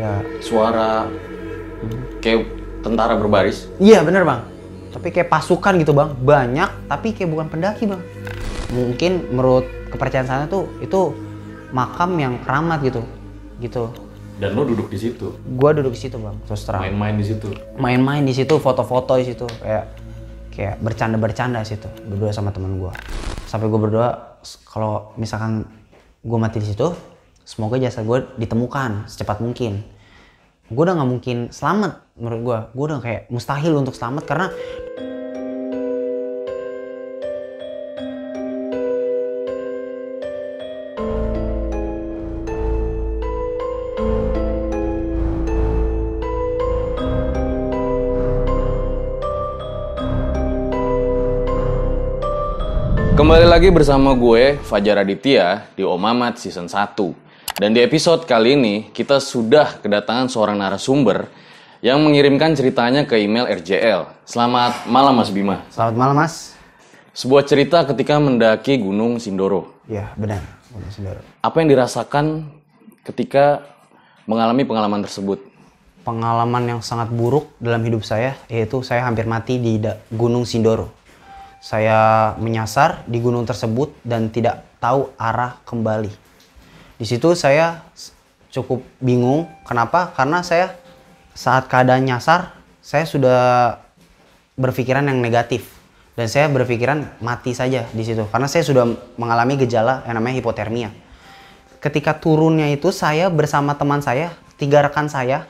ada Suara kayak tentara berbaris. Iya bener bang. Tapi kayak pasukan gitu bang, banyak tapi kayak bukan pendaki bang. Mungkin menurut kepercayaan sana tuh itu makam yang keramat gitu, gitu. Dan lo duduk di situ, Gua duduk di situ bang, terus terang. main-main di situ. Main-main di situ, foto-foto di situ, kayak kayak bercanda-bercanda di situ, berdua sama teman gua. Sampai gua berdoa s- kalau misalkan gua mati di situ, semoga jasad gua ditemukan secepat mungkin. Gue udah nggak mungkin selamat menurut gua. Gue udah kayak mustahil untuk selamat karena Kembali lagi bersama gue, Fajar Aditya, di Omamat Season 1. Dan di episode kali ini, kita sudah kedatangan seorang narasumber yang mengirimkan ceritanya ke email RJL. Selamat malam Mas Bima. selamat malam mas. Sebuah cerita ketika mendaki Gunung Sindoro. Iya benar, Gunung Sindoro. Apa yang dirasakan ketika mengalami pengalaman tersebut? Pengalaman yang sangat buruk dalam hidup saya yaitu saya hampir mati di Gunung Sindoro. Saya menyasar di gunung tersebut dan tidak tahu arah kembali. Di situ saya cukup bingung. Kenapa? Karena saya saat keadaan nyasar, saya sudah berpikiran yang negatif dan saya berpikiran mati saja di situ karena saya sudah mengalami gejala yang namanya hipotermia. Ketika turunnya itu saya bersama teman saya, tiga rekan saya,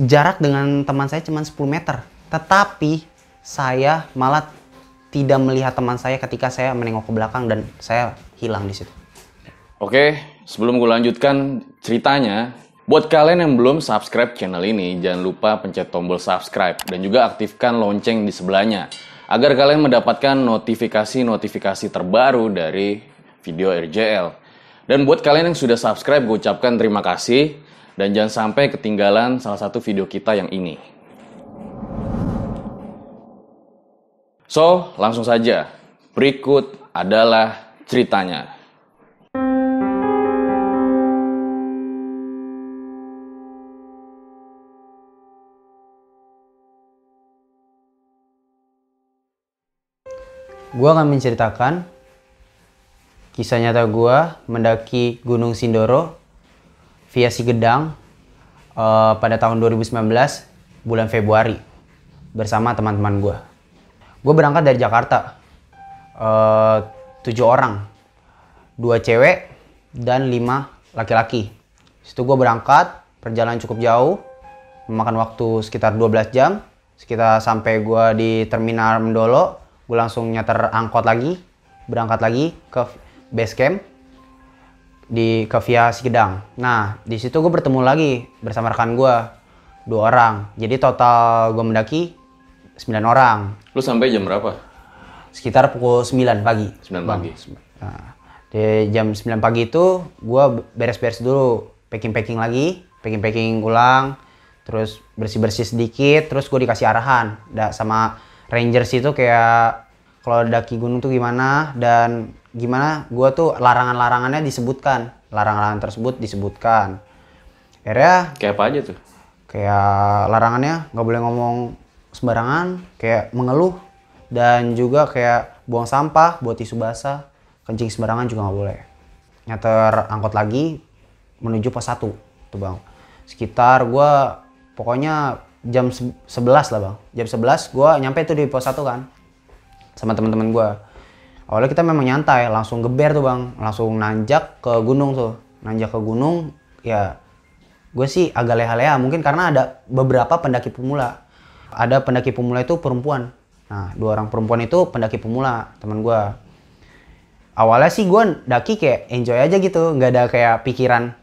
jarak dengan teman saya cuma 10 meter. Tetapi saya malah tidak melihat teman saya ketika saya menengok ke belakang dan saya hilang di situ. Oke, sebelum gue lanjutkan ceritanya, buat kalian yang belum subscribe channel ini, jangan lupa pencet tombol subscribe dan juga aktifkan lonceng di sebelahnya agar kalian mendapatkan notifikasi-notifikasi terbaru dari video RJL. Dan buat kalian yang sudah subscribe, gue ucapkan terima kasih dan jangan sampai ketinggalan salah satu video kita yang ini. So, langsung saja. Berikut adalah ceritanya. Gua akan menceritakan kisah nyata gua mendaki Gunung Sindoro via Sigedang eh, pada tahun 2019 bulan Februari bersama teman-teman gua. Gue berangkat dari Jakarta eh, tujuh orang, dua cewek dan lima laki-laki. Situ gue berangkat, perjalanan cukup jauh, memakan waktu sekitar 12 jam. Sekitar sampai gue di terminal Mendolo, gue langsung nyeter angkot lagi, berangkat lagi ke base camp di ke via Sigedang. Nah, di situ gue bertemu lagi bersama rekan gue, dua orang. Jadi total gue mendaki 9 orang Lu sampai jam berapa? sekitar pukul 9 pagi. 9 pagi. Nah, di jam 9 pagi itu gua beres-beres dulu, packing-packing lagi, packing-packing ulang, terus bersih-bersih sedikit, terus gue dikasih arahan da, sama rangers itu kayak kalau daki gunung tuh gimana? Dan gimana? Gua tuh larangan-larangannya disebutkan, larangan-larangan tersebut disebutkan. Akhirnya Kayak apa aja tuh? kayak larangannya nggak boleh ngomong sembarangan kayak mengeluh dan juga kayak buang sampah buat tisu basah. Kencing sembarangan juga nggak boleh. Nyater angkot lagi menuju pos 1 tuh bang. Sekitar gua pokoknya jam se- 11 lah bang. Jam 11 gua nyampe tuh di pos 1 kan sama teman-teman gua. Awalnya kita memang nyantai langsung geber tuh bang. Langsung nanjak ke gunung tuh. Nanjak ke gunung ya gue sih agak leha-leha. Mungkin karena ada beberapa pendaki pemula. Ada pendaki pemula itu perempuan. Nah dua orang perempuan itu pendaki pemula teman gue awalnya sih gue daki kayak enjoy aja gitu. Nggak ada kayak pikiran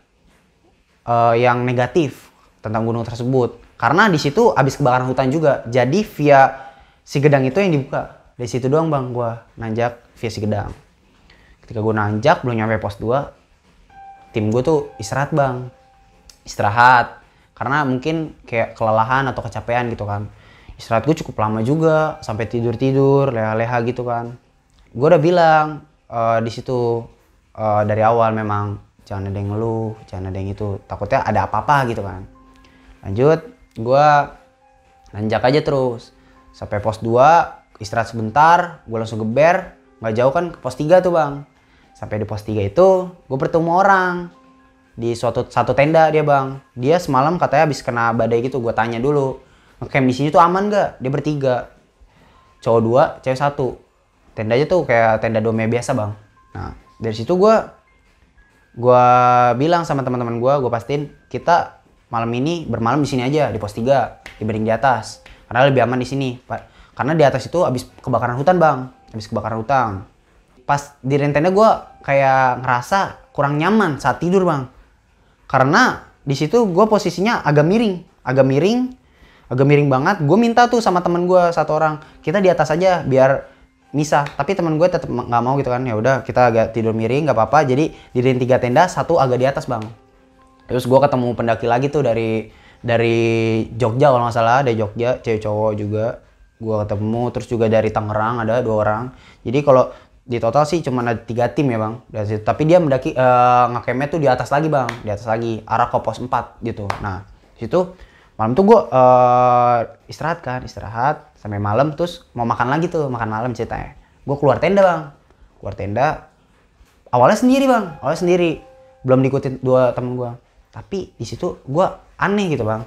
eh, yang negatif tentang gunung tersebut karena di situ habis kebakaran hutan juga. Jadi via si gedang itu yang dibuka. Dari situ doang bang gue nanjak via si gedang. Ketika gue nanjak belum nyampe pos 2 tim gue tuh istirahat bang. Istirahat. Karena mungkin kayak kelelahan atau kecapean gitu kan. Istirahat gue cukup lama juga sampai tidur tidur leha-leha gitu kan. Gue udah bilang eh, di situ eh, dari awal memang jangan ada yang ngeluh jangan ada yang itu. Takutnya ada apa-apa gitu kan. Lanjut gua nanjak aja terus. Sampai pos 2 istirahat sebentar gue langsung geber nggak jauh kan ke pos 3 tuh bang. Sampai di pos 3 itu gue bertemu orang. Di suatu satu tenda dia bang. Dia semalam katanya habis kena badai gitu gue tanya dulu. Ngecamp di sini tuh aman gak dia bertiga. Cowok dua cewek satu. Tendanya tuh kayak tenda dome biasa bang. Nah dari situ gue gue bilang sama teman-teman gue gue pastiin kita malam ini bermalam di sini aja di pos 3 dibanding di atas. Karena lebih aman di sini karena di atas itu habis kebakaran hutan bang. Habis kebakaran hutan. Pas di rentenya gue kayak ngerasa kurang nyaman saat tidur bang. Karena di situ gue posisinya agak miring agak miring agak miring banget. Gue minta tuh sama temen gue satu orang kita di atas aja biar misah. Tapi temen gue tetap nggak mau gitu kan. Ya udah kita agak tidur miring nggak apa-apa. Jadi di tiga tenda satu agak di atas bang terus gue ketemu pendaki lagi tuh dari dari Jogja kalau nggak salah. Dari Jogja cewek cowok juga. Gue ketemu terus juga dari Tangerang ada dua orang. Jadi kalau di total sih cuma ada tiga tim ya bang. Tapi dia mendaki uh, ngakemnya tuh di atas lagi bang. Di atas lagi. Arah ke pos 4 gitu. Nah situ malam tuh gue uh, istirahat kan. Istirahat sampai malam. Terus mau makan lagi tuh. Makan malam ceritanya. Gue keluar tenda bang. Keluar tenda. Awalnya sendiri bang. Awalnya sendiri. Belum diikutin dua temen gue tapi di situ gue aneh gitu bang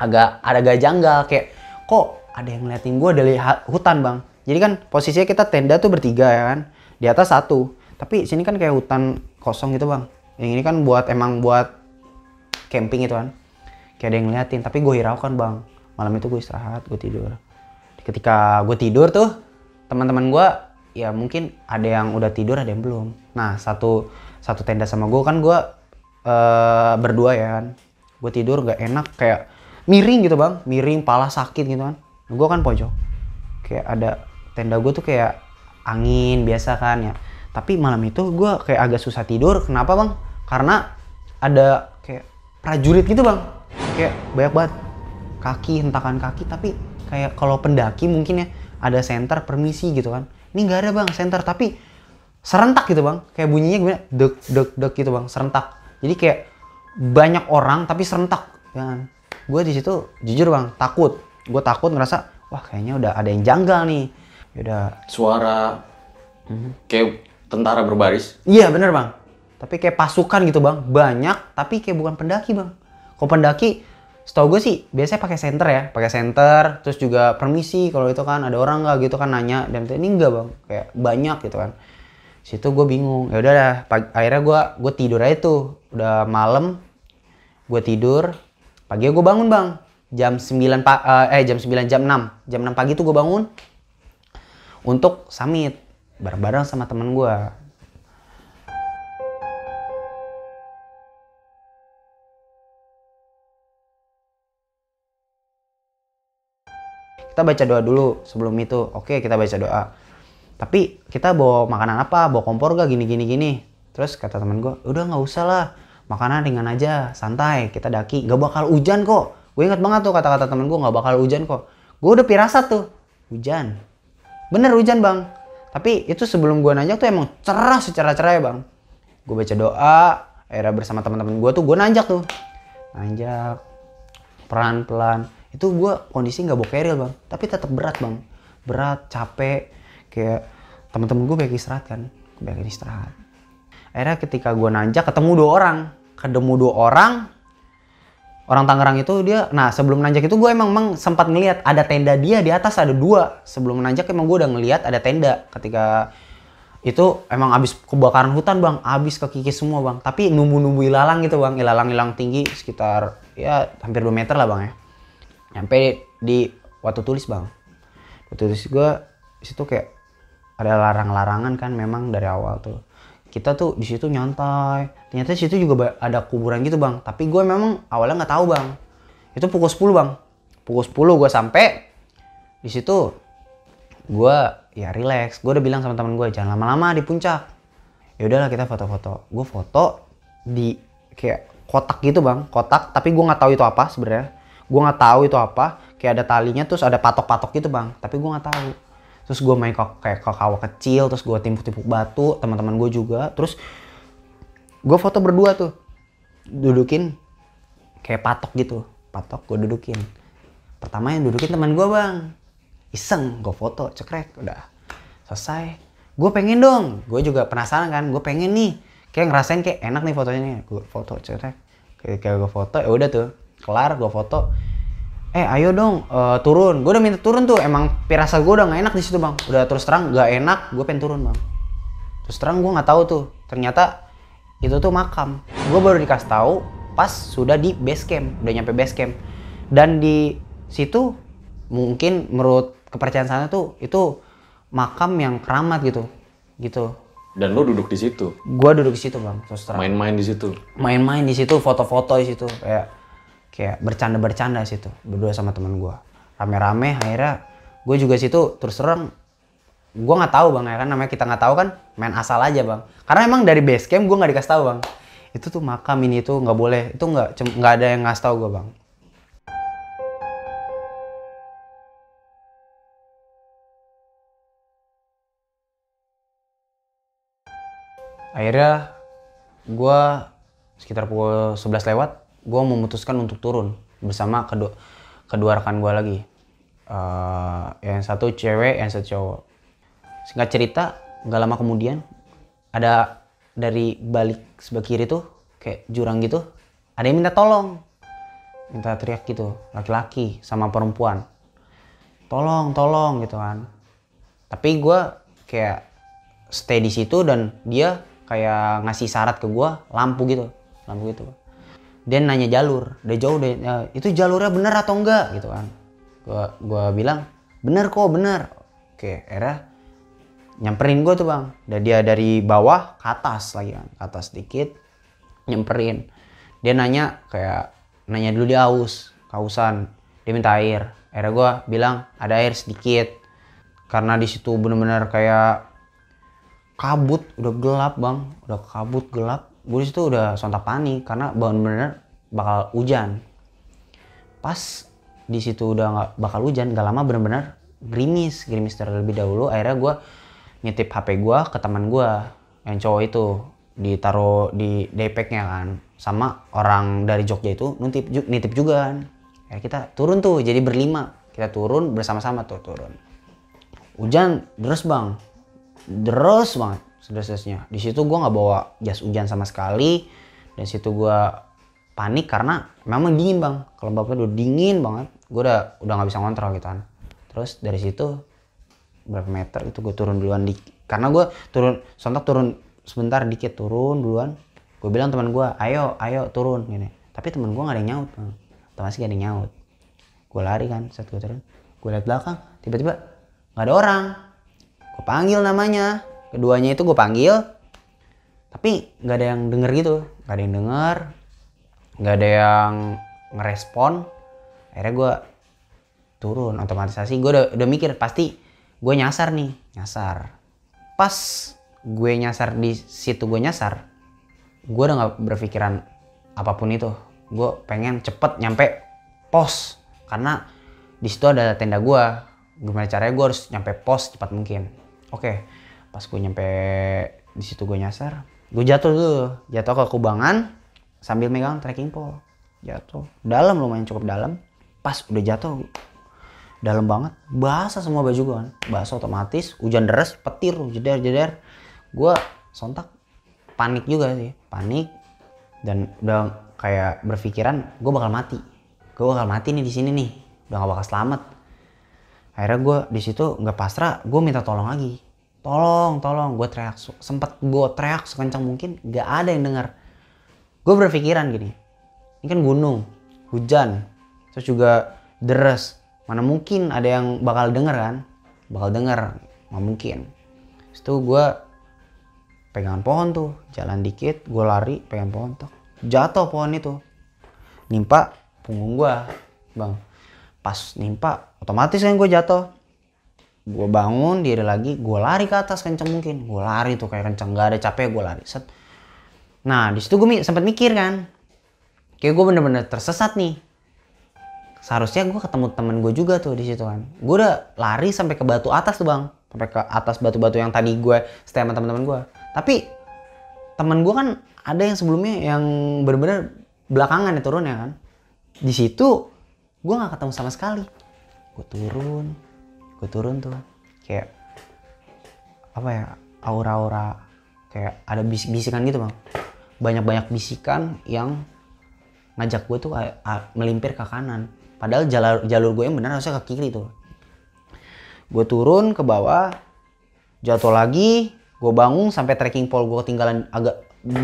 agak ada agak janggal kayak kok ada yang ngeliatin gue dari hutan bang jadi kan posisinya kita tenda tuh bertiga ya kan. Di atas satu. Tapi sini kan kayak hutan kosong gitu bang. Yang ini kan buat emang buat camping gitu kan. Kayak ada yang ngeliatin. Tapi gue hiraukan bang. Malam itu gue istirahat, gue tidur. Ketika gue tidur tuh, teman-teman gue ya mungkin ada yang udah tidur, ada yang belum. Nah satu satu tenda sama gue kan gue uh, berdua ya kan. Gue tidur gak enak kayak miring gitu bang, miring, pala sakit gitu kan. Gue kan pojok. Kayak ada tenda gue tuh kayak angin biasa kan ya. Tapi malam itu gue kayak agak susah tidur. Kenapa bang? Karena ada kayak prajurit gitu bang. Kayak banyak banget kaki hentakan kaki. Tapi kayak kalau pendaki mungkin ya ada center permisi gitu kan. Ini nggak ada bang center tapi serentak gitu bang. Kayak bunyinya gimana? Dek dek dek gitu bang. Serentak jadi kayak banyak orang tapi serentak ya kan gue di situ jujur bang takut gue takut ngerasa wah kayaknya udah ada yang janggal nih Yaudah. Suara hmm. kayak tentara berbaris. Iya bener bang. Tapi kayak pasukan gitu bang. Banyak tapi kayak bukan pendaki bang. Kalau pendaki setahu gue sih biasanya pakai center ya. Pakai center terus juga permisi kalau itu kan ada orang nggak gitu kan nanya. Dan ini enggak bang. Kayak banyak gitu kan. Situ gue bingung. Ya udah dah. Akhirnya gue gue tidur aja tuh. Udah malam. Gue tidur. Pagi gue bangun bang. Jam 9 pa eh jam 9 jam 6. Jam 6 pagi tuh gue bangun untuk summit bareng-bareng sama temen gue. Kita baca doa dulu sebelum itu. Oke, kita baca doa. Tapi kita bawa makanan apa? Bawa kompor gak gini gini gini. Terus kata temen gue, udah nggak usah lah. Makanan ringan aja, santai. Kita daki, gak bakal hujan kok. Gue inget banget tuh kata-kata temen gue gak bakal hujan kok. Gue udah pirasat tuh, hujan Bener hujan bang. Tapi itu sebelum gue nanjak tuh emang cerah secara cerah ya bang. Gue baca doa, akhirnya bersama teman-teman gue tuh gue nanjak tuh. Nanjak, pelan-pelan. Itu gue kondisi nggak bawa keril bang. Tapi tetap berat bang. Berat, capek. Kayak teman-teman gue banyak istirahat kan. Banyak istirahat. Akhirnya ketika gue nanjak ketemu dua orang. Ketemu dua orang, orang Tangerang itu dia nah sebelum nanjak itu gue emang, emang sempat ngelihat ada tenda dia di atas ada dua. Sebelum nanjak emang gue udah ngelihat ada tenda. Ketika itu emang abis kebakaran hutan bang. Abis kekikis semua bang. Tapi numbu-numbu ilalang gitu bang. Ilalang ilang tinggi sekitar ya hampir 2 meter lah bang ya. Nyampe di waktu tulis bang. Waktu tulis gue situ kayak ada larang-larangan kan memang dari awal tuh kita tuh di situ nyantai. Ternyata di situ juga ada kuburan gitu bang. Tapi gue memang awalnya nggak tahu bang. Itu pukul 10 bang. Pukul 10 gue sampai di situ gue ya relax. Gue udah bilang sama teman gue jangan lama-lama di puncak. Ya udahlah kita foto-foto. Gue foto di kayak kotak gitu bang. Kotak tapi gue nggak tahu itu apa sebenarnya. Gue nggak tahu itu apa. Kayak ada talinya terus ada patok-patok gitu bang. Tapi gue nggak tahu terus gue main kayak ke kawah kecil terus gue timpuk-timpuk batu teman-teman gue juga. Terus gue foto berdua tuh dudukin kayak patok gitu. Patok gue dudukin. Pertama yang dudukin teman gue bang. Iseng gue foto cekrek udah selesai. Gue pengen dong. Gue juga penasaran kan gue pengen nih. Kayak ngerasain kayak enak nih fotonya nih. Gue foto cekrek. Kayak, gue foto ya udah tuh. Kelar gue foto eh ayo dong uh, turun. Gue udah minta turun tuh. Emang pirasa gue udah gak enak di situ bang. Udah terus terang gak enak gue pengen turun bang. Terus terang gue nggak tahu tuh. Ternyata itu tuh makam. Gue baru dikasih tahu pas sudah di base camp udah nyampe base camp. Dan di situ mungkin menurut kepercayaan sana tuh itu makam yang keramat gitu. Gitu. Dan lo duduk di situ, gue duduk di situ bang terus terang. Main-main di situ. main-main di situ foto-foto di situ. Kayak kayak bercanda-bercanda situ berdua sama teman gue rame-rame akhirnya gue juga situ terus terang gue nggak tahu bang ya kan namanya kita nggak tahu kan main asal aja bang. Karena emang dari base camp gue nggak dikasih tahu bang. Itu tuh makam ini tuh nggak boleh itu nggak nggak ada yang ngasih tahu gue bang. Akhirnya gue sekitar pukul 11 lewat gue memutuskan untuk turun bersama kedua kedua rekan gue lagi. Eh, yang satu cewek yang satu cowok. Singkat cerita nggak lama kemudian ada dari balik sebelah kiri tuh kayak jurang gitu ada yang minta tolong. Minta teriak gitu laki-laki sama perempuan. Tolong tolong gitu kan. Tapi gue kayak stay di situ dan dia kayak ngasih syarat ke gue lampu gitu lampu gitu dia nanya jalur. Dia jauh deh "Ya, itu jalurnya bener atau enggak? Gitu kan. Gua gua bilang bener kok bener oke era nyamperin gue tuh bang. Dan dia dari bawah ke atas lagi kan ke atas dikit nyamperin. Dia nanya kayak nanya dulu dia haus kausan dia minta air. Akhirnya gue bilang ada air sedikit. Karena di situ bener-bener kayak kabut. Udah gelap bang. Udah kabut gelap gue di situ udah sontak panik karena bener-bener bakal hujan. Pas di situ udah nggak bakal hujan gak lama bener-bener gerimis gerimis terlebih dahulu. Akhirnya gue nitip HP gue ke teman gue yang cowok itu ditaruh di daypacknya kan sama orang dari Jogja itu nitip nitip juga kan. Ya kita turun tuh jadi berlima. Kita turun bersama-sama tuh turun. Hujan deras bang. Deras banget sedes-desnya di situ gue nggak bawa jas hujan sama sekali. Dan situ gue panik karena memang dingin bang. Kalau bapaknya udah dingin banget gue udah udah nggak bisa ngontrol gitu kan. Terus dari situ berapa meter itu gue turun duluan di karena gue turun sontak turun sebentar dikit turun duluan. Gue bilang teman gue ayo ayo turun gini. Tapi teman gue gak ada yang nyaut bang. Otomatis gak ada yang nyaut. Gue lari kan saat gue turun. Gue liat belakang tiba-tiba nggak ada orang. Gue panggil namanya keduanya itu gue panggil tapi nggak ada yang denger gitu. Nggak ada yang denger nggak ada yang ngerespon. Akhirnya gue turun otomatisasi gue udah, udah mikir pasti gue nyasar nih nyasar. Pas gue nyasar di situ gue nyasar gue udah nggak berpikiran apa pun itu. Gue pengen cepet nyampe pos karena di situ ada tenda gue gimana caranya gue harus nyampe pos cepat mungkin. Oke pas gue nyampe di situ gue nyasar gue jatuh dulu jatuh ke kubangan sambil megang trekking pole. Jatuh. Dalam lumayan cukup dalam. Pas udah jatuh dalam banget. Basah semua baju gue kan. Basah otomatis hujan deras petir jeder jeder. Gue sontak. Panik juga sih panik. Dan udah kayak berpikiran gue bakal mati. Gue bakal mati nih di sini nih. Udah gak bakal selamat. Akhirnya gue di situ nggak pasrah gue minta tolong lagi tolong tolong gue teriak sempet gue teriak sekencang mungkin gak ada yang dengar. Gue berpikiran gini ini kan gunung hujan terus juga deres mana mungkin ada yang bakal denger kan? Bakal denger nggak mungkin. Itu gue pegangan pohon tuh jalan dikit gue lari pegang pohon tuh. Jatuh pohon itu. Nimpa punggung gue bang. Pas nimpa otomatis kan gue jatuh gue bangun diri lagi gue lari ke atas kenceng mungkin. Gue lari tuh kayak kenceng gak ada capek gue lari set. Nah di situ gue sempat mikir kan kayak gue bener-bener tersesat nih. Seharusnya gue ketemu temen gue juga tuh di situ kan. Gue udah lari sampai ke batu atas tuh bang. Sampai ke atas batu-batu yang tadi gue stay sama teman-teman gue tapi temen gue kan ada yang sebelumnya yang bener-bener belakangan ya turun ya kan. Di situ gue nggak ketemu sama sekali. Gue turun gue turun tuh kayak apa ya aura-aura kayak ada bisik-bisikan gitu bang. Banyak-banyak bisikan yang ngajak gue tuh melimpir ke kanan. Padahal jalur jalur gue yang benar harusnya ke kiri tuh. Gue turun ke bawah jatuh lagi gue bangun sampai trekking pole gue ketinggalan agak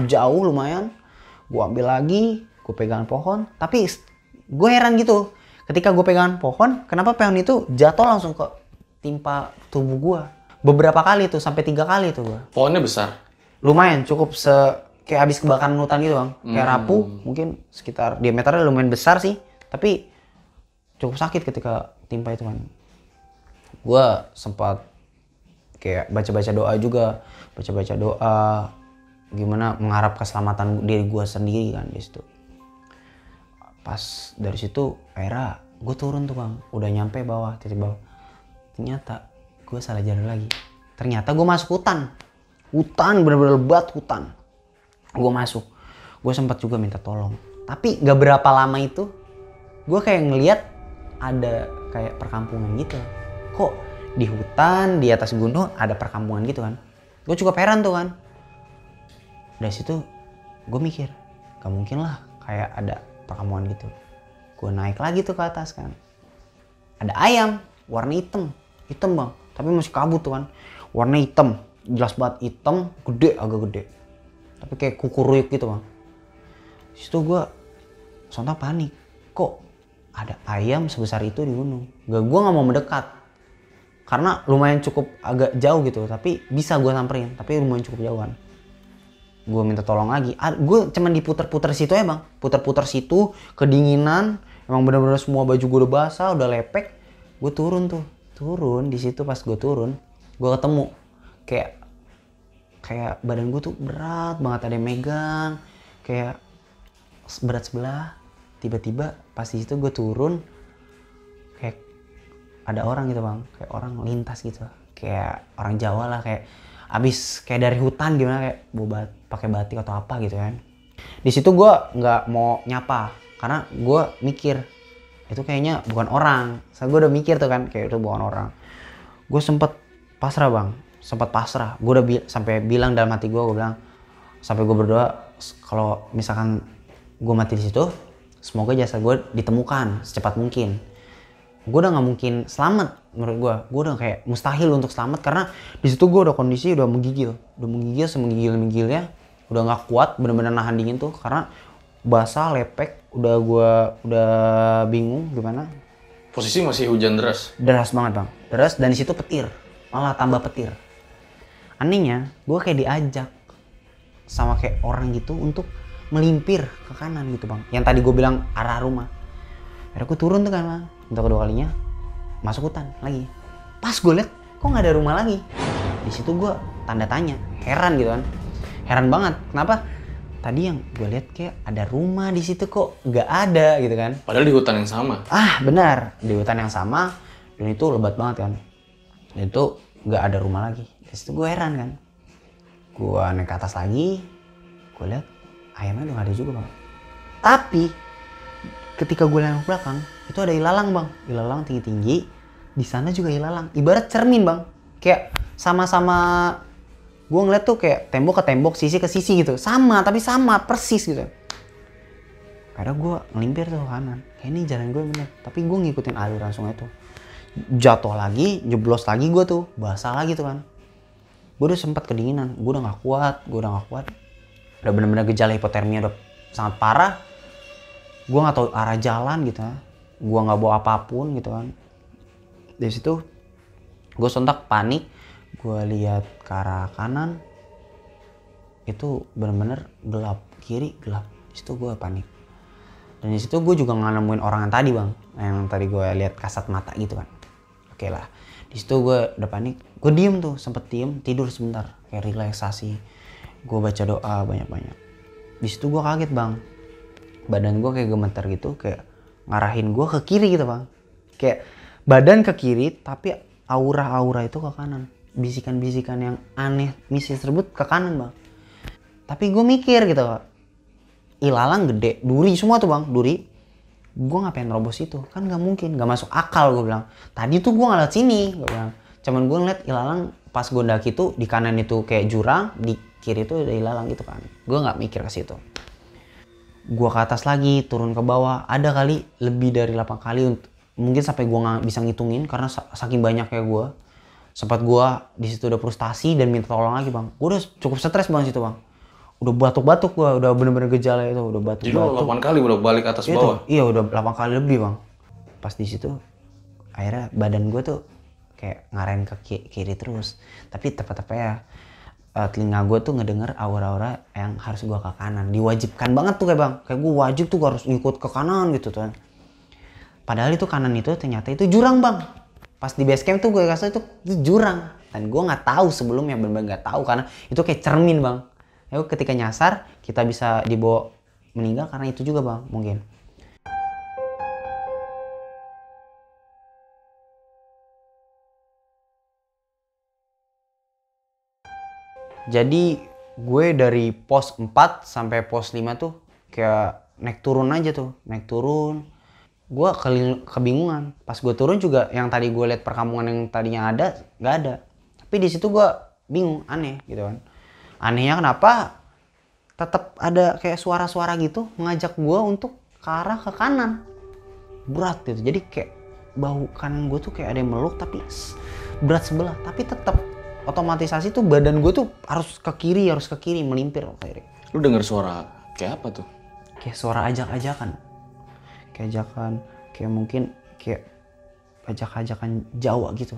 jauh lumayan. Gue ambil lagi gue pegang pohon. Tapi gue heran gitu ketika gue pegang pohon kenapa pohon itu jatuh langsung ke timpa tubuh gue beberapa kali tuh sampai tiga kali tuh gue Pohonnya besar. lumayan cukup se kayak habis kebakaran hutan gitu bang. Kayak rapuh mungkin sekitar diameternya lumayan besar sih. Tapi cukup sakit ketika timpa itu kan gue sempat kayak baca-baca doa juga. Baca-baca doa gimana mengharap keselamatan diri gue sendiri kan di situ. Pas dari situ akhirnya gue turun tuh bang. Udah nyampe bawah titik bawah ternyata gue salah jalur lagi. Ternyata gue masuk hutan. Hutan bener-bener lebat hutan. Gue masuk. Gue sempat juga minta tolong. Tapi gak berapa lama itu gue kayak ngeliat ada kayak perkampungan gitu. Kok di hutan di atas gunung ada perkampungan gitu kan? Gue cukup heran tuh kan. Dari situ gue mikir gak mungkin lah kayak ada perkampungan gitu. Gue naik lagi tuh ke atas kan. Ada ayam warna hitam hitam bang. Tapi masih kabut tuh kan warna hitam. Jelas banget hitam gede agak gede. Tapi kayak kukuruyuk gitu bang. Situ gue sontak panik. Kok ada ayam sebesar itu di gunung? Gak gue nggak mau mendekat. Karena lumayan cukup agak jauh gitu tapi bisa gue samperin. Tapi lumayan cukup jauhan gue minta tolong lagi. Gue cuman diputer-puter situ ya bang. Puter-puter situ kedinginan. Emang bener-bener semua baju gue udah basah udah lepek. Gue turun tuh turun di situ pas gue turun gue ketemu. Kayak kayak badan gue tuh berat banget ada yang megang. Kayak berat sebelah. Tiba-tiba pas di situ gue turun kayak ada orang gitu bang. Kayak orang lintas gitu. Kayak orang Jawa lah kayak abis kayak dari hutan gimana kayak bawa pakai batik atau apa gitu kan. Di situ gue nggak mau nyapa karena gue mikir itu kayaknya bukan orang. Saya gue udah mikir tuh kan kayak itu bukan orang. Gue sempet pasrah bang. Sempat pasrah. Gue udah bi sampai bilang dalam hati gue gue bilang sampai gue berdoa kalau misalkan gue mati di situ semoga jasa gue ditemukan secepat mungkin. Gue udah nggak mungkin selamat menurut gue gue udah kayak mustahil untuk selamat karena di situ gue udah kondisi udah menggigil. Udah menggigil semenggigil menggigilnya udah nggak kuat bener-bener nahan dingin tuh karena basah lepek udah gue udah bingung gimana. Posisi masih hujan deras. deras banget bang. Deras dan di situ petir. Malah tambah petir. Anehnya gue kayak diajak sama kayak orang gitu untuk melimpir ke kanan gitu bang. Yang tadi gue bilang arah rumah. Akhirnya gue turun tuh kan bang. Untuk kedua kalinya masuk hutan lagi. Pas gue liat kok nggak ada rumah lagi? Di situ gue tanda tanya. Heran gitu kan. Heran banget. Kenapa tadi yang gue lihat kayak ada rumah di situ kok nggak ada gitu kan? Padahal di hutan yang sama. ah benar. Di hutan yang sama dan itu lebat banget kan. Dan itu nggak ada rumah lagi. Di situ gue heran kan. Gue naik ke atas lagi gue lihat ayamnya udah ada juga bang. Tapi ketika gue lihat ke belakang itu ada ilalang bang. Ilalang tinggi tinggi di sana juga ilalang. Ibarat cermin bang. Kayak sama-sama gue ngeliat tuh kayak tembok ke tembok sisi ke sisi gitu. Sama tapi sama persis gitu. Karena gue ngelimpir tuh kanan. Kayak ini jalan gue bener. Tapi gue ngikutin aliran sungai itu. Jatuh lagi jeblos lagi gue tuh. Basah lagi tuh kan. Gue udah sempat kedinginan. Gue udah nggak kuat gue udah nggak kuat. Udah bener-bener gejala hipotermia udah sangat parah. Gue nggak tahu arah jalan gitu gue nggak bawa apa pun gitu kan. Dari situ gue sontak panik gue lihat ke arah kanan itu bener-bener gelap. Kiri gelap di situ gue panik. Dan di situ gue juga nggak nemuin orang yang tadi bang. Yang tadi gue lihat kasat mata gitu kan. Oke lah di situ gue udah panik. Gue diem tuh sempet diem tidur sebentar. Kayak relaksasi. Gue baca doa banyak-banyak. Di situ gue kaget bang. Badan gue kayak gemeter gitu kayak ngarahin gue ke kiri gitu bang. Kayak badan ke kiri tapi aura-aura itu ke kanan bisikan-bisikan yang aneh mistis tersebut ke kanan bang. Tapi gue mikir gitu ilalang gede duri semua tuh bang duri. Gue ngapain nerobos itu? Kan nggak mungkin nggak masuk akal gue bilang. Tadi tuh gue ngeliat sini gue bilang. Cuman gue ngeliat ilalang pas gue ndaki tuh di kanan itu kayak jurang di kiri tuh ada ilalang gitu kan gue nggak mikir ke situ. Gue ke atas lagi turun ke bawah. Ada kali lebih dari 8 kali untuk mungkin sampai gue nggak bisa ngitungin karena sa- saking banyak kayak gue sempat gue di situ udah frustasi dan minta tolong lagi bang. Gue udah cukup stres bang situ bang. Udah batuk-batuk gue udah bener-bener gejala itu udah Jadi lo batuk-batuk 8 kali udah balik atas itu bawah. iya udah 8 kali lebih bang. Pas di situ akhirnya badan gue tuh kayak ngarahin ke ki- kiri terus. Tapi tepat-tepat ya telinga gue tuh ngedenger aura-aura yang harus gue ke kanan. Diwajibkan banget tuh kayak bang. Kayak gue wajib tuh harus ngikut ke kanan gitu tuh. Padahal itu kanan itu ternyata itu jurang bang pas di base camp tuh gue kasih itu, itu jurang. Dan gue nggak tahu sebelumnya bener-bener nggak tahu karena itu kayak cermin bang. Ya ketika nyasar kita bisa dibawa meninggal karena itu juga bang mungkin. Jadi gue dari pos 4 sampai pos 5 tuh kayak naik turun aja tuh, naik turun. Gue keling- kebingungan. Pas gue turun juga yang tadi gue lihat perkampungan yang tadinya ada, nggak ada. Tapi di situ gue bingung, aneh gitu kan. Anehnya kenapa? Tetap ada kayak suara-suara gitu mengajak gue untuk ke arah ke kanan. Berat gitu. Jadi kayak bahu kanan gue tuh kayak ada yang meluk tapi berat sebelah. Tapi tetap otomatisasi tuh badan gue tuh harus ke kiri, harus ke kiri, melimpir ke kiri. Lu denger suara kayak apa tuh? Kayak suara ajak-ajakan. Kayak ajakan, kayak mungkin kayak ajak-ajakan Jawa gitu.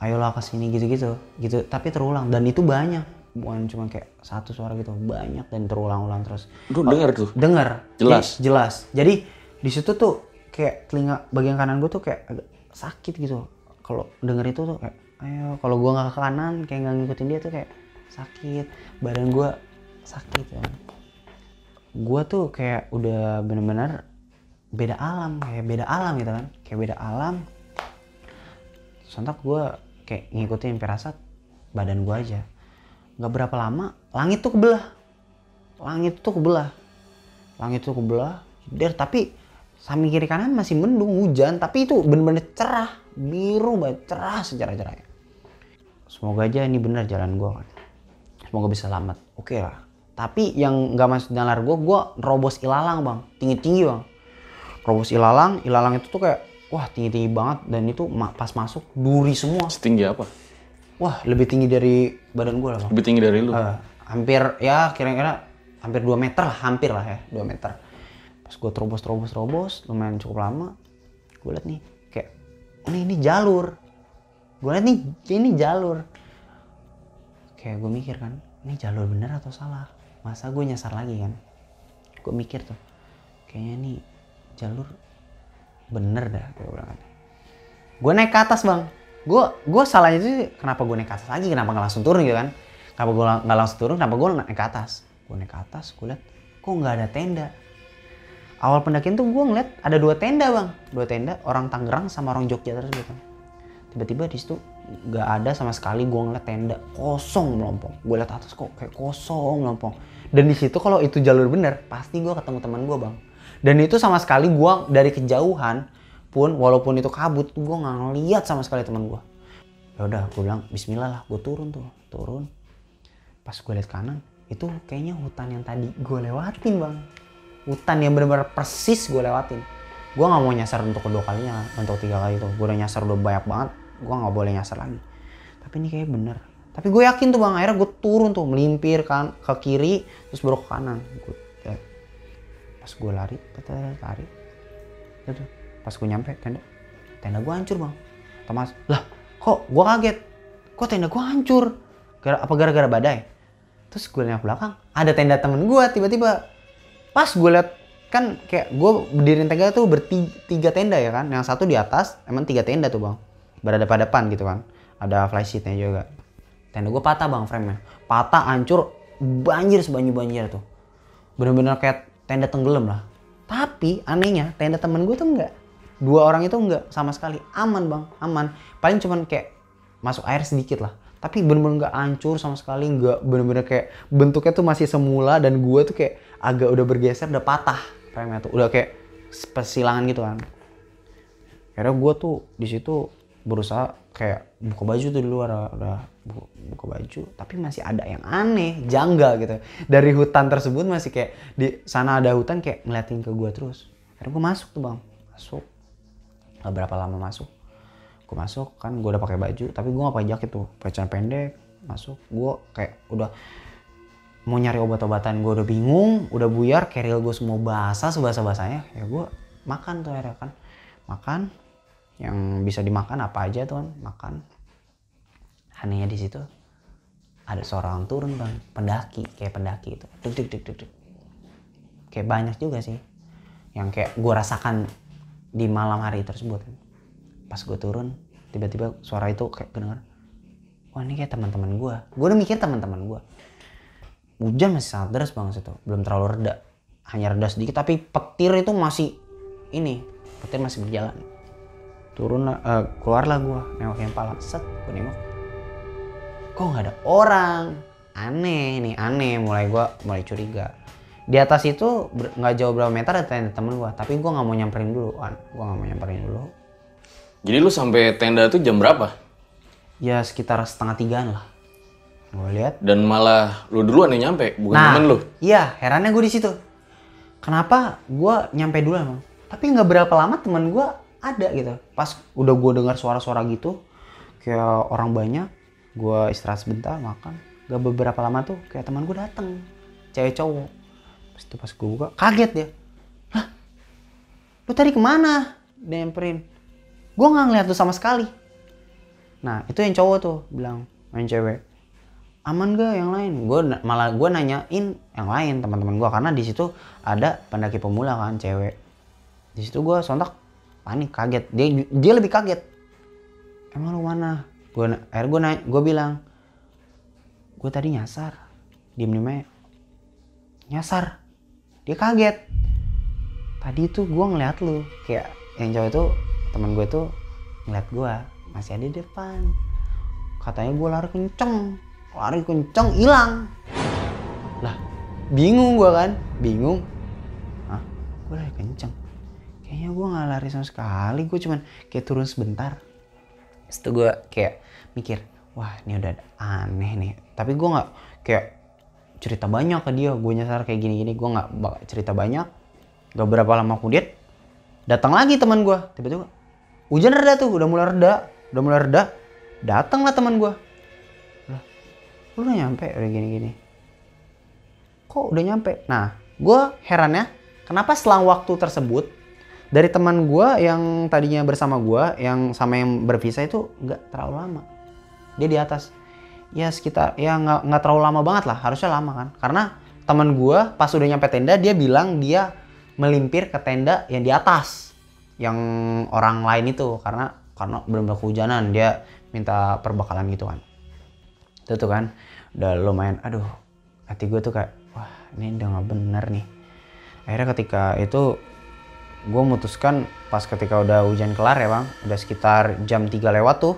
Ayolah ke sini gitu-gitu. Gitu, tapi terulang dan itu banyak. Bukan cuma kayak satu suara gitu, banyak dan terulang-ulang terus. Lu denger tuh? Dengar. Jelas? Jadi, jelas. Jadi di situ tuh kayak telinga bagian kanan gue tuh kayak agak sakit gitu. Kalau denger itu tuh kayak ayo kalau gue nggak ke kanan kayak nggak ngikutin dia tuh kayak sakit. Badan gue sakit ya. Gue tuh kayak udah bener-bener beda alam kayak beda alam gitu kan. Kayak beda alam. Sontak gue kayak ngikutin firasat badan gue aja. Nggak berapa lama langit tuh kebelah. Langit tuh kebelah. Langit tuh kebelah. Der tapi samping kiri kanan masih mendung hujan tapi itu bener-bener cerah biru banget cerah sejarah cerahnya semoga aja ini benar jalan gue kan. Semoga bisa selamat. Oke lah. Tapi yang nggak masuk nalar gue gue robos ilalang bang. Tinggi tinggi bang robos ilalang. Ilalang itu tuh kayak wah tinggi tinggi banget. Dan itu pas masuk duri semua. Setinggi apa? wah lebih tinggi dari badan gue lah bang. Lebih tinggi dari lu. Eh, hampir ya kira-kira hampir 2 meter lah hampir lah ya 2 meter. Pas gue terobos terobos terobos lumayan cukup lama gue liat nih kayak ini ini jalur. Gue liat nih ini jalur. Kayak gue mikir kan ini jalur bener atau salah? Masa gue nyasar lagi kan? Gue mikir tuh kayaknya nih jalur bener dah gue bilang kan. Gue naik ke atas bang. Gue gue salahnya itu kenapa gue naik ke atas lagi? Kenapa nggak langsung turun gitu kan? Kenapa gue nggak langsung turun? Kenapa gue naik ke atas? Gue naik ke atas gue liat kok nggak ada tenda? Awal pendakian tuh gue ngeliat ada dua tenda bang. Dua tenda orang Tangerang sama orang Jogja tersebut kan tiba-tiba di situ nggak ada sama sekali gue ngeliat tenda kosong melompong. Gue liat atas kok kayak kosong melompong. Dan di situ kalau itu jalur bener pasti gue ketemu teman gue bang dan itu sama sekali gue dari kejauhan pun walaupun itu kabut gue nggak ngeliat sama sekali teman gue ya udah gue bilang Bismillah lah gue turun tuh turun. Pas gue liat kanan itu kayaknya hutan yang tadi gue lewatin bang. Hutan yang benar-benar persis gue lewatin. Gue nggak mau nyasar untuk kedua kalinya untuk tiga kali itu. Gue udah nyasar udah banyak banget gue nggak boleh nyasar lagi. Tapi ini kayak bener. Tapi gue yakin tuh bang akhirnya gue turun tuh melimpir kan ke kiri terus baru ke kanan. Gue. Pas gue lari lari, itu pas gue nyampe tenda. Tenda gue hancur bang. Thomas lah kok gue kaget? Kok tenda gue hancur? Gara, apa gara-gara badai? Terus gue lihat belakang ada tenda temen gue tiba-tiba. Pas gue lihat kan kayak gue berdiri tenda tuh bertiga tenda ya kan? Yang satu di atas emang tiga tenda tuh bang. Berada pada depan gitu kan. Ada flysheetnya juga. Tenda gue patah bang frame-nya. Patah hancur banjir sebanyu banjir tuh. Bener-bener kayak tenda tenggelam lah. Tapi anehnya tenda temen gue tuh enggak. Dua orang itu enggak sama sekali. Aman bang. Aman. Paling cuman kayak masuk air sedikit lah. Tapi bener-bener nggak hancur sama sekali. Nggak bener-bener kayak bentuknya tuh masih semula dan gue tuh kayak agak udah bergeser udah patah remnya tuh. Udah kayak persilangan gitu kan. Akhirnya gue tuh di situ berusaha kayak buka baju tuh di luar udah buka, baju tapi masih ada yang aneh janggal gitu. Dari hutan tersebut masih kayak di sana ada hutan kayak ngeliatin ke gue terus. Akhirnya gue masuk tuh bang. Masuk. Gak berapa lama masuk. Gue masuk kan gue udah pakai baju tapi gue gak pakai jaket tuh. Pakai celana pendek masuk. Gue kayak udah mau nyari obat-obatan gue udah bingung udah buyar keril gue semua basah sebasa basahnya ya gue makan tuh akhirnya kan. Makan yang bisa dimakan apa aja tuh kan makan. Anehnya di situ ada seorang turun bang pendaki kayak pendaki itu duk duk duk duk duk. Kayak banyak juga sih. Yang kayak gue rasakan di malam hari tersebut. Pas gue turun tiba-tiba suara itu kayak kedengar wah ini kayak teman-teman gue gue udah mikir teman-teman gue hujan masih sangat deras banget itu belum terlalu reda. Hanya reda sedikit tapi petir itu masih ini petir masih berjalan turun uh, keluarlah gue nengok yang palang set gue nengok. Kok nggak ada orang? Aneh nih aneh mulai gue mulai curiga. Di atas itu nggak jauh berapa meter ada tenda temen gue tapi gue nggak mau nyamperin dulu kan gue nggak mau nyamperin dulu. Jadi lu sampai tenda tuh jam berapa? Ya sekitar setengah tigaan lah. Gue lihat. Dan malah lu duluan yang nyampe bukan nah, temen lu? iya herannya gue di situ. Kenapa gue nyampe dulu emang tapi nggak berapa lama temen gue ada gitu. Pas udah gue dengar suara-suara gitu kayak orang banyak gue istirahat sebentar makan. Gak beberapa lama tuh kayak teman gue dateng. Cewek cowok. Pas itu pas gue buka kaget dia. Lah lu tadi ke mana? Dia nyamperin gue nggak ngeliat lu sama sekali. Nah itu yang cowok tuh bilang main cewek. Aman gak yang lain? Gue malah gue nanyain yang lain teman-teman gue karena di situ ada pendaki pemula kan cewek. Di situ gue sontak panik kaget. Dia dia lebih kaget. Emang lu mana? Gue akhir gue nanya gue bilang gue tadi nyasar. Diem diem nyasar. Dia kaget. Tadi tuh gue ngeliat lu kayak yang cowok itu teman gue tuh ngeliat gue masih ada di depan. Katanya gue lari kenceng lari kenceng hilang. Lah bingung gue kan? Bingung. Ah gue lari kenceng kayaknya gue nggak lari sama sekali gue cuman kayak turun sebentar. Itu gue kayak mikir wah ini udah aneh nih. Tapi gue nggak kayak cerita banyak ke dia gue nyasar kayak gini-gini gue nggak cerita banyak. Gak berapa lama kemudian datang lagi teman gue tiba-tiba hujan reda tuh udah mulai reda udah mulai reda datang lah teman gue lah lu udah nyampe? Udah gini-gini. Kok udah nyampe? Nah gue herannya kenapa selang waktu tersebut dari teman gue yang tadinya bersama gue yang sama yang bervisa itu nggak terlalu lama. Dia di atas. Ya sekitar ya nggak nggak terlalu lama banget lah. Harusnya lama kan. Karena teman gue pas udah nyampe tenda dia bilang dia melimpir ke tenda yang di atas. Yang orang lain itu. Karena karena benar-benar kehujanan. Dia minta perbekalan gitu kan. Itu tuh kan udah lumayan. Aduh hati gue tuh kayak wah ini udah nggak bener nih. Akhirnya ketika itu gue memutuskan pas ketika udah hujan kelar ya bang. Udah sekitar jam 3 lewat tuh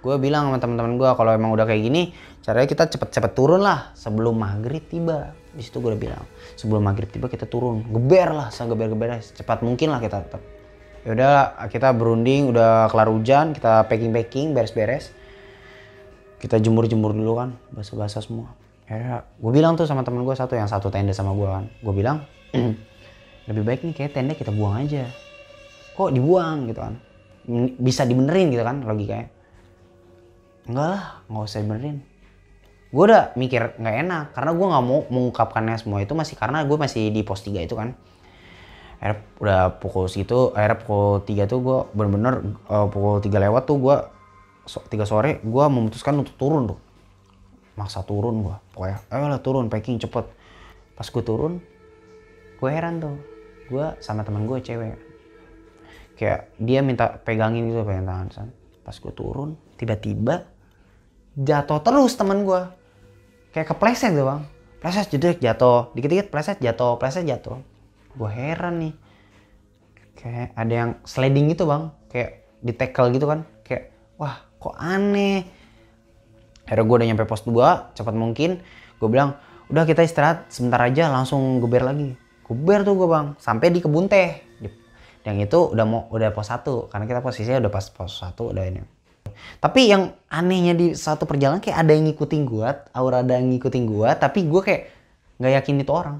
gue bilang sama teman-teman gue kalau emang udah kayak gini caranya kita cepet-cepet turun lah sebelum maghrib tiba. Di situ gue udah bilang sebelum maghrib tiba kita turun geber lah segeber-geber cepat mungkin lah kita tetap ya udah kita berunding udah kelar hujan kita packing packing beres-beres. Kita jemur-jemur dulu kan basah-basah semua. Ya gue bilang tuh sama teman gue satu yang satu tenda sama gue kan. Gue bilang lebih baik nih kayak tenda kita buang aja. Kok dibuang gitu kan? Bisa dibenerin gitu kan logikanya enggak lah nggak usah dibenerin. Gue udah mikir nggak enak karena gue nggak mau mengungkapkannya semua itu masih karena gue masih di pos 3 itu kan. Akhirnya udah pukul segitu akhirnya pukul 3 tuh gue bener-bener uh, pukul 3 lewat tuh gue so, 3 sore gue memutuskan untuk turun tuh. Maksa turun gue pokoknya ayo lah turun packing cepet. Pas gue turun gue heran tuh. Gue sama teman gue cewek. Kayak dia minta pegangin gitu pegang tangan san. Pas gue turun tiba-tiba jatuh terus teman gue kayak kepleset tuh bang. Pleset jedek jatuh. Dikit-dikit pleset jatuh pleset jatuh. Gue heran nih. Kayak ada yang sliding gitu bang. Kayak di tackle gitu kan. Kayak wah kok aneh. Akhirnya gue udah nyampe pos 2 cepat mungkin. Gue bilang udah kita istirahat sebentar aja langsung geber lagi geber tuh gue bang. Sampai di kebun teh. Yang itu udah mau udah pos 1 karena kita posisinya udah pas pos 1 udah ini. Tapi yang anehnya di satu perjalanan kayak ada yang ngikutin gue aura ada yang ngikutin gue tapi gue kayak nggak yakin itu orang.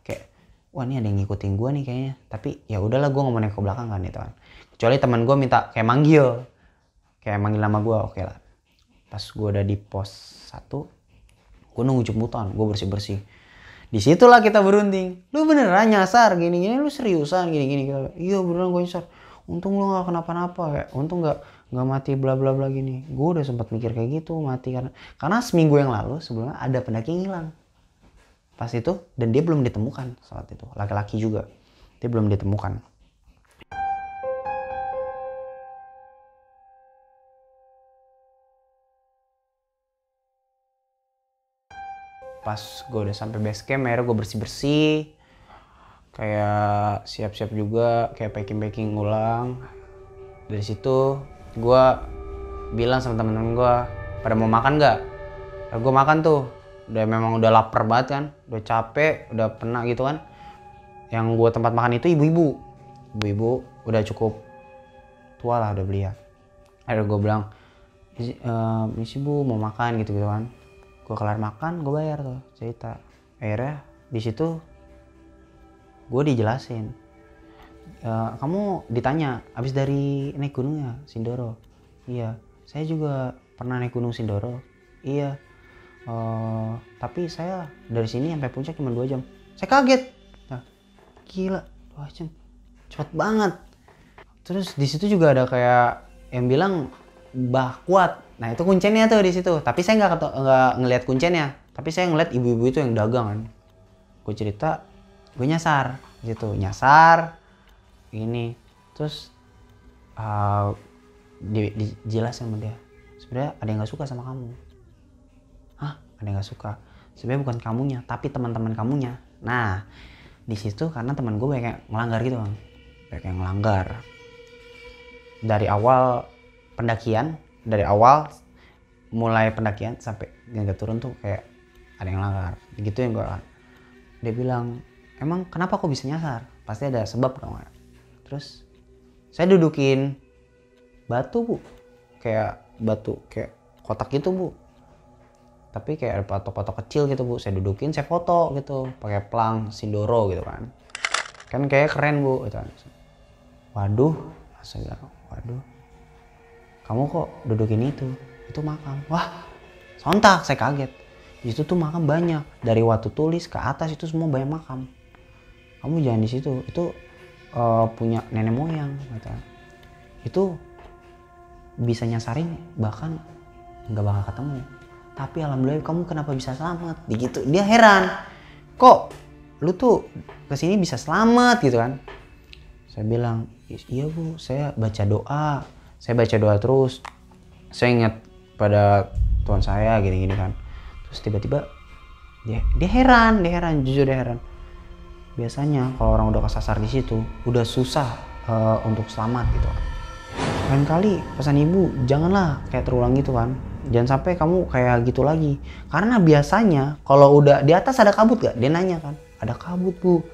Kayak wah ini ada yang ngikutin gue nih kayaknya. Tapi ya udahlah gue nengok ke belakang kan itu kan. Kecuali teman gue minta kayak manggil. Kayak manggil nama gue oke lah. Pas gue udah di pos 1 gue nunggu jemputan. Gue bersih bersih di situlah kita berunding. Lu beneran nyasar gini gini lu seriusan gini gini iya beneran gue nyasar. Untung lu nggak kenapa-napa kayak untung nggak nggak mati bla bla bla gini. Gue udah sempat mikir kayak gitu mati karena karena seminggu yang lalu sebelumnya ada pendaki yang hilang pas itu dan dia belum ditemukan saat itu. Laki-laki juga. Dia belum ditemukan pas gue udah sampai base camp akhirnya gue bersih bersih kayak siap-siap juga kayak packing packing ulang. Dari situ gue bilang sama temen-temen gue pada mau makan nggak? Gue makan tuh. Udah memang udah lapar banget kan udah capek udah pernah gitu kan. Yang gue tempat makan itu ibu-ibu. Ibu-ibu udah cukup tua lah udah belia. Akhirnya gue bilang "Misi- eh, misi bu mau makan gitu gitu kan gue kelar makan gue bayar tuh cerita. Akhirnya di situ gue dijelasin "Eh, kamu ditanya abis dari naik gunung ya Sindoro? Iya. Saya juga pernah naik gunung Sindoro. Iya. "Eh, tapi saya dari sini sampai puncak cuma dua jam. Saya kaget. Nah, gila. Dua cepet banget. Terus di situ juga ada kayak yang bilang bah kuat. Nah itu kuncennya tuh di situ. Tapi saya nggak nggak ngelihat kuncennya tapi saya ngeliat ibu-ibu itu yang dagang kan. Gue cerita gue nyasar gitu nyasar ini. Terus uh, di, dijelasin sama dia. Sebenarnya ada yang nggak suka sama kamu. Hah? Ada yang nggak suka? Sebenarnya bukan kamunya tapi teman-teman kamunya. Nah di situ karena teman gue banyak yang melanggar gitu bang. Banyak yang melanggar dari awal pendakian dari awal mulai pendakian sampai nggak turun tuh kayak ada yang langgar. Gitu yang gue dia bilang emang kenapa kok bisa nyasar? Pasti ada sebab dong ya?" terus saya dudukin batu bu. Kayak batu kayak kotak gitu bu. Tapi kayak ada patok-patok kecil gitu bu. Saya dudukin saya foto gitu pakai pelang sindoro gitu kan. Kan kayak keren bu gitu kan. waduh waduh kamu kok dudukin itu? Itu makam. Wah sontak. Saya kaget. Di situ tuh makam banyak. Dari watu tulis ke atas itu semua banyak makam. Kamu jangan di situ. Itu eh, punya nenek moyang kata. Itu bisa nyasarin bahkan nggak bakal ketemu. Tapi alhamdulillah kamu kenapa bisa selamat? Begitu. Dia heran. Kok lu tuh ke sini bisa selamat gitu kan? Saya bilang iya bu. Saya baca doa saya baca doa terus. Saya ingat pada Tuhan saya gini-gini kan. Terus tiba-tiba dia dia heran dia heran jujur dia heran. Biasanya kalau orang udah kesasar di situ udah susah eh, untuk selamat gitu. Lain kali pesan ibu janganlah kayak terulang gitu kan. Jangan sampai kamu kayak gitu lagi. Karena biasanya kalau udah di atas ada kabut gak dia nanya kan. Ada kabut bu.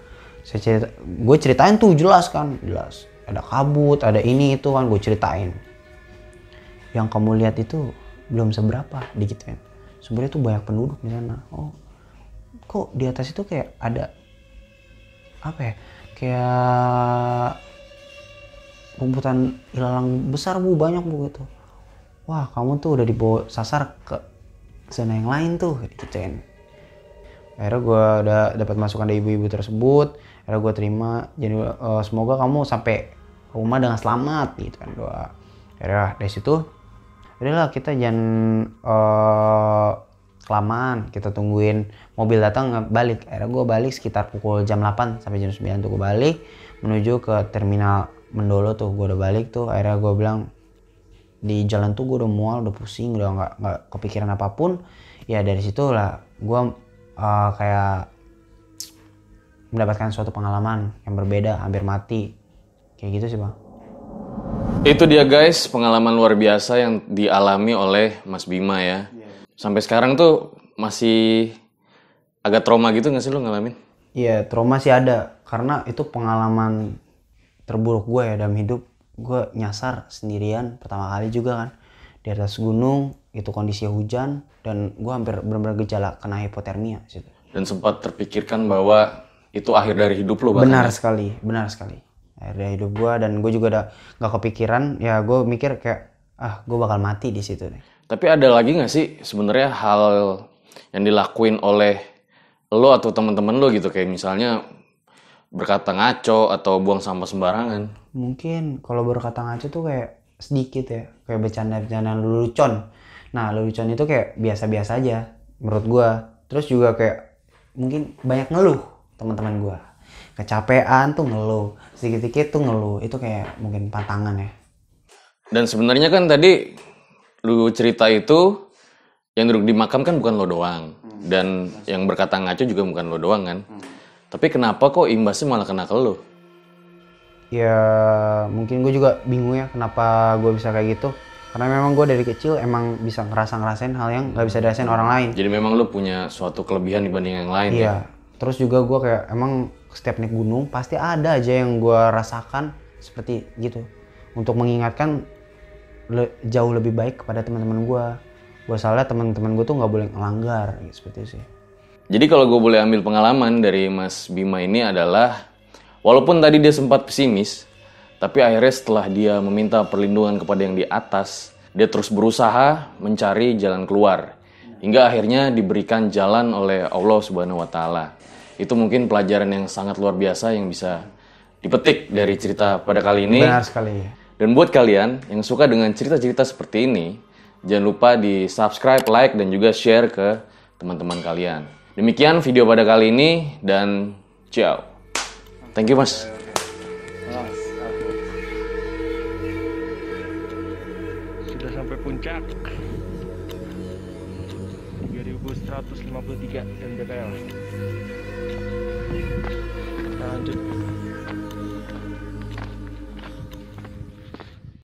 Saya cerita gue ceritain tuh jelas kan. Jelas ada kabut ada ini itu kan gue ceritain. Yang kamu lihat itu belum seberapa digituin. Sebenarnya tuh banyak penduduk di sana. Oh kok di atas itu kayak ada apa ya kayak rumputan ilalang besar bu. Banyak bu gitu. Wah kamu tuh udah dibawa sasar ke zona yang lain tuh gituin. Akhirnya gue udah dapat masukan dari ibu-ibu tersebut. Akhirnya gue terima. Jadi eh, semoga kamu sampai rumah dengan selamat gitu kan doa. Akhirnya dari situ udahlah kita jangan eh, kelamaan kita tungguin mobil datang balik. Akhirnya gue balik sekitar pukul jam 8 sampai jam 9 tuh gue balik menuju ke terminal Mendolo tuh gue udah balik tuh. Akhirnya gue bilang di jalan tuh gue udah mual udah pusing udah nggak nggak kepikiran apa pun. Ya dari situ lah gue uh, kayak mendapatkan suatu pengalaman yang berbeda hampir mati kayak gitu sih bang Itu dia guys, pengalaman luar biasa yang dialami oleh Mas Bima ya. sampai sekarang tuh masih agak trauma gitu nggak sih lu ngalamin? Iya, trauma sih ada karena itu pengalaman terburuk gue ya dalam hidup. Gue nyasar sendirian pertama kali juga kan di atas gunung itu kondisi hujan dan gue hampir benar-benar gejala kena hipotermia situ. Dan sempat terpikirkan bahwa itu akhir dari hidup lo bahkan. Benar sekali, benar sekali. Akhir dari hidup gue dan gue juga udah gak kepikiran. Ya gue mikir kayak ah gue bakal mati di situ deh. Tapi ada lagi nggak sih sebenarnya hal yang dilakuin oleh lo atau teman-teman lo gitu kayak misalnya berkata ngaco atau buang sampah sembarangan? Mungkin kalau berkata ngaco tuh kayak sedikit ya, kayak bercanda-bercanda lelucon. Nah lelucon itu kayak biasa-biasa aja menurut gue. Terus juga kayak mungkin banyak ngeluh teman-teman gue. Kecapean tuh ngeluh, sedikit-sedikit tuh ngeluh. Itu kayak mungkin pantangan ya. Dan sebenarnya kan tadi lu cerita itu yang duduk di makam kan bukan lo doang dan yang berkata ngaco juga bukan lo doang kan. Tapi kenapa kok imbasnya malah kena ke lo? Ya mungkin gue juga bingung ya kenapa gue bisa kayak gitu. Karena memang gue dari kecil emang bisa ngerasa ngerasain hal yang nggak bisa dirasain orang lain. Jadi memang lu punya suatu kelebihan dibanding yang lain ya? Terus juga gue kayak emang setiap naik gunung pasti ada aja yang gue rasakan seperti gitu. Untuk mengingatkan le- jauh lebih baik kepada teman-teman gue. Gue salah teman-teman gue tuh nggak boleh ngelanggar gitu, seperti itu sih. Jadi kalau gue boleh ambil pengalaman dari Mas Bima ini adalah walaupun tadi dia sempat pesimis, tapi akhirnya setelah dia meminta perlindungan kepada yang di atas, dia terus berusaha mencari jalan keluar hingga akhirnya diberikan jalan oleh Allah Subhanahu wa taala. Itu mungkin pelajaran yang sangat luar biasa yang bisa dipetik dari cerita pada kali ini. Benar sekali. Dan buat kalian yang suka dengan cerita-cerita seperti ini, jangan lupa di subscribe, like, dan juga share ke teman-teman kalian. Demikian video pada kali ini, dan ciao. Thank you, Mas. Sudah sampai puncak 3153 MDPL Kita lanjut